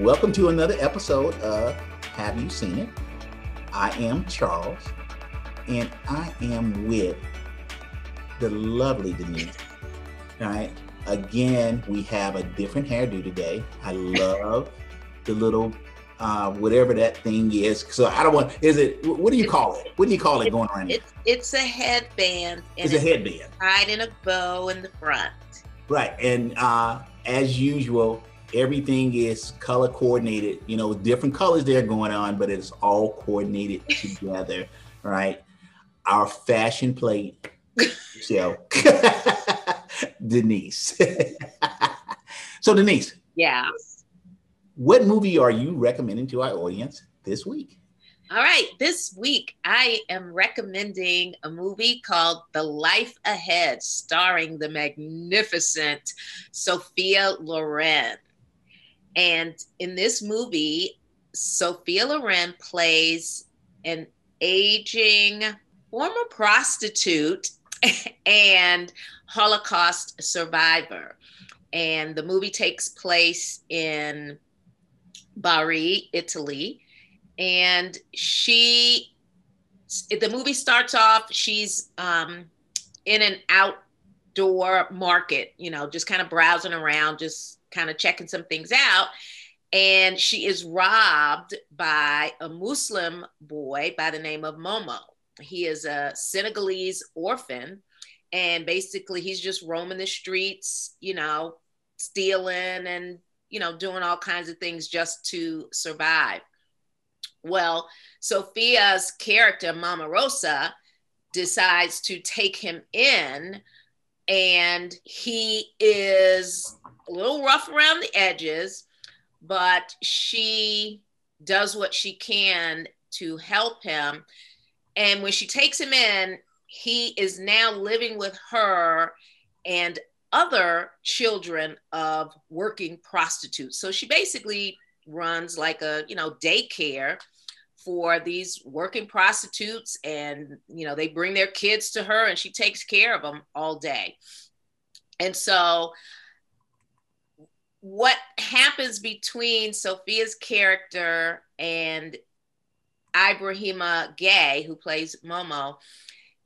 Welcome to another episode of Have You Seen It? I am Charles, and I am with the lovely Denise. All right. Again, we have a different hairdo today. I love the little uh, whatever that thing is. So I don't want. Is it? What do you call it? What do you call it going around? It's it's a headband. It's a headband tied in a bow in the front. Right, and uh, as usual, everything is color coordinated. You know, different colors there going on, but it's all coordinated together. Right, our fashion plate show, Denise. so Denise. Yeah. What movie are you recommending to our audience this week? All right, this week I am recommending a movie called The Life Ahead, starring the magnificent Sophia Loren. And in this movie, Sophia Loren plays an aging former prostitute and Holocaust survivor. And the movie takes place in Bari, Italy. And she, the movie starts off, she's um, in an outdoor market, you know, just kind of browsing around, just kind of checking some things out. And she is robbed by a Muslim boy by the name of Momo. He is a Senegalese orphan. And basically, he's just roaming the streets, you know, stealing and you know, doing all kinds of things just to survive. Well, Sophia's character, Mama Rosa, decides to take him in, and he is a little rough around the edges, but she does what she can to help him. And when she takes him in, he is now living with her and other children of working prostitutes. So she basically runs like a, you know, daycare for these working prostitutes and, you know, they bring their kids to her and she takes care of them all day. And so what happens between Sophia's character and Ibrahima Gueye, who plays Momo,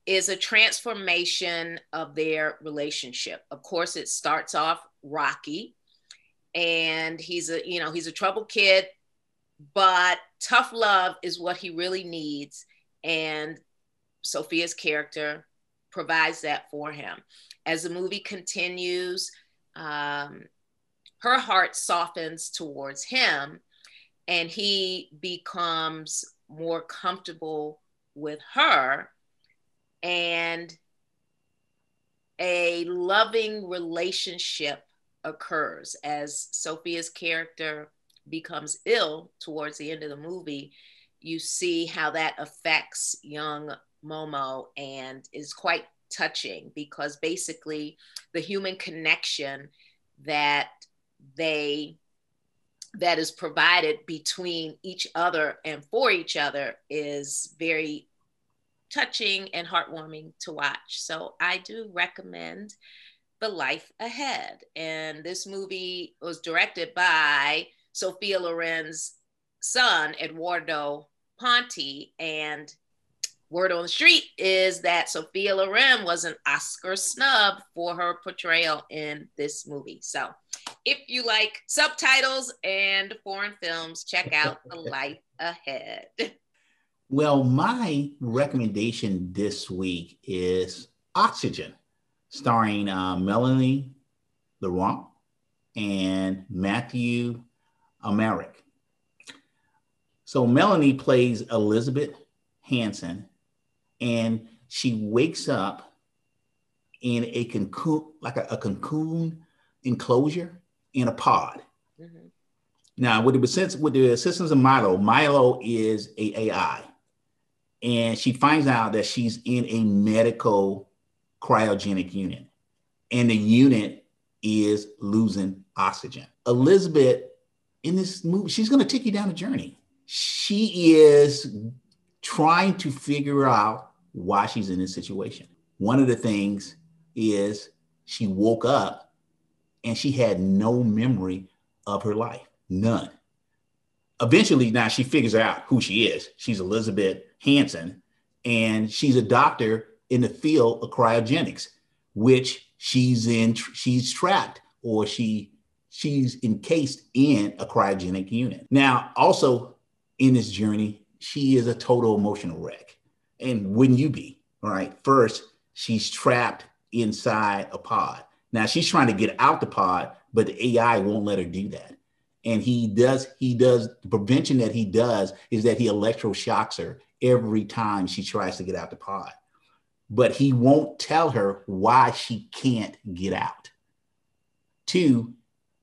is a transformation of their relationship. Of course, it starts off rocky and he's a, you know, he's a troubled kid, but tough love is what he really needs. And Sophia's character provides that for him. As the movie continues, um, her heart softens towards him and he becomes more comfortable with her and a loving relationship occurs as Sophia's character becomes ill towards the end of the movie. You see how that affects young Momo and is quite touching because basically the human connection that they that is provided between each other and for each other is very touching and heartwarming to watch. So I do recommend The Life Ahead. And this movie was directed by Sophia Loren's son, Eduardo Ponti. And word on the street is that Sophia Loren was an Oscar snub for her portrayal in this movie. So if you like subtitles and foreign films, check out The Life Ahead. Well, my recommendation this week is Oxygen, starring uh, Melanie Laurent and Matthew Amalric. So Melanie plays Elizabeth Hansen, and she wakes up in a cocoon, like a, a cocoon enclosure in a pod. Mm-hmm. Now, with the, with the assistance of Milo, Milo is a AI and she finds out that she's in a medical cryogenic unit. And the unit is losing oxygen. Elizabeth in this movie she's going to take you down a journey. She is trying to figure out why she's in this situation. One of the things is she woke up and she had no memory of her life none eventually, now she figures out who she is. She's Elizabeth Hansen, and she's a doctor in the field of cryogenics, which she's in. She's trapped, or she she's encased in a cryogenic unit. Now, also in this journey, she is a total emotional wreck. And wouldn't you be? All right. First, she's trapped inside a pod. Now she's trying to get out the pod, but the AI won't let her do that. And he does, he does the prevention that he does is that he electroshocks her every time she tries to get out the pod. But he won't tell her why she can't get out. Two,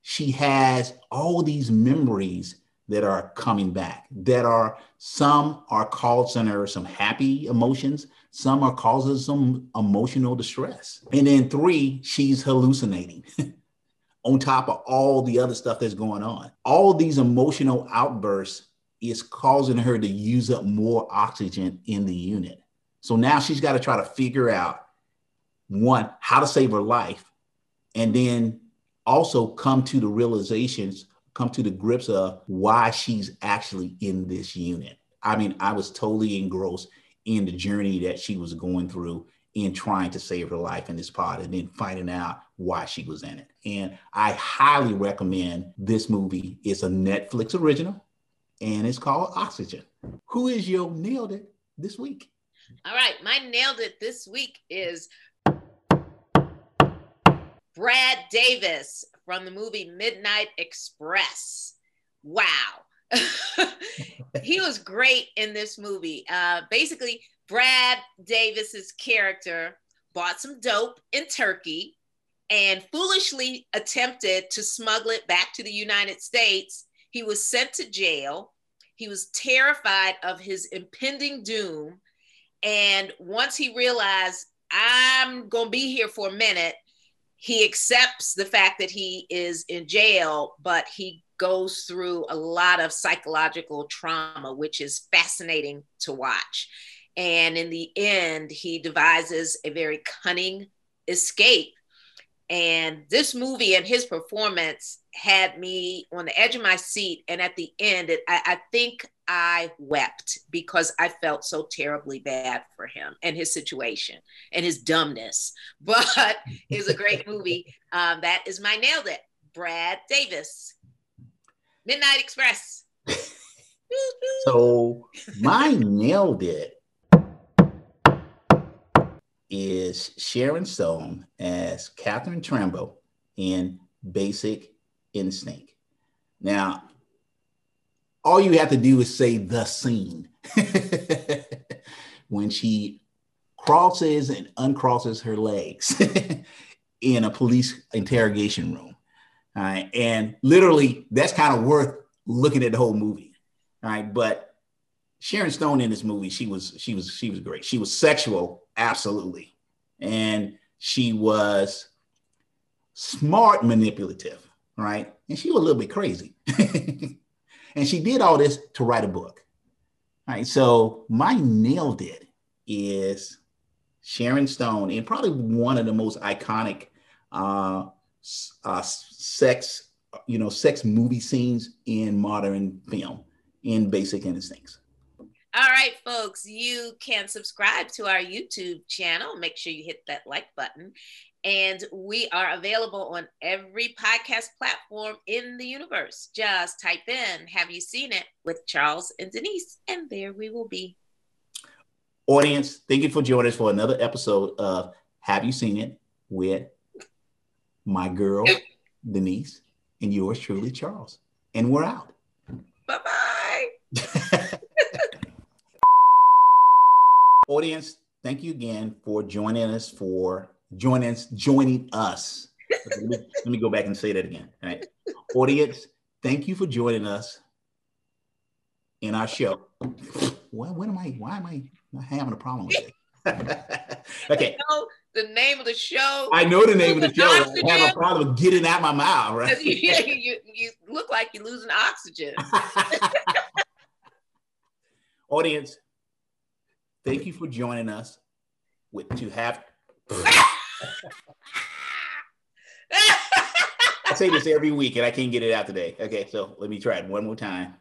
she has all these memories that are coming back that are some are causing her some happy emotions some are causing some emotional distress. And then three she's hallucinating on top of all the other stuff that's going on. All these emotional outbursts is causing her to use up more oxygen in the unit. So now she's got to try to figure out one how to save her life and then also come to the realizations come to the grips of why she's actually in this unit. I mean, I was totally engrossed in the journey that she was going through in trying to save her life in this pod and then finding out why she was in it. And I highly recommend this movie. It's a Netflix original and it's called Oxygen. Who is your nailed it this week? All right, my nailed it this week is Brad Davis from the movie Midnight Express. Wow. he was great in this movie. Uh, basically, Brad Davis's character bought some dope in Turkey and foolishly attempted to smuggle it back to the United States. He was sent to jail. He was terrified of his impending doom. And once he realized, I'm going to be here for a minute, he accepts the fact that he is in jail, but he goes through a lot of psychological trauma, which is fascinating to watch. And in the end, he devises a very cunning escape. And this movie and his performance had me on the edge of my seat. And at the end, it, I, I think I wept because I felt so terribly bad for him and his situation and his dumbness. But it was a great movie. Um, that is my nailed it. Brad Davis, Midnight Express. so my nailed it is Sharon Stone as Catherine Trambo in Basic Instinct. Now, all you have to do is say the scene when she crosses and uncrosses her legs in a police interrogation room. Right? And literally, that's kind of worth looking at the whole movie. Right? But Sharon Stone in this movie, she was she was she was great. She was sexual, absolutely, and she was smart, manipulative, right? And she was a little bit crazy. And she did all this to write a book. All right. So my nailed it is Sharon Stone and probably one of the most iconic uh, uh, sex, you know, sex movie scenes in modern film in Basic Instincts. All right, folks, you can subscribe to our YouTube channel. Make sure you hit that like button. And we are available on every podcast platform in the universe. Just type in, Have you seen it with Charles and Denise? And there we will be. Audience, thank you for joining us for another episode of Have You Seen It with my girl, Denise, and yours truly, Charles. And we're out. Bye bye. Audience, thank you again for joining us for joining joining us. let, me, let me go back and say that again. All right. Audience, thank you for joining us in our show. Why, what am I? Why am I having a problem with it? okay. The name of the show. I know the name of the show. Oxygen. I have a problem getting out my mouth, right? you, you, you look like you're losing oxygen. Audience, thank you for joining us with to have I say this every week and I can't get it out today. Okay, so let me try it one more time.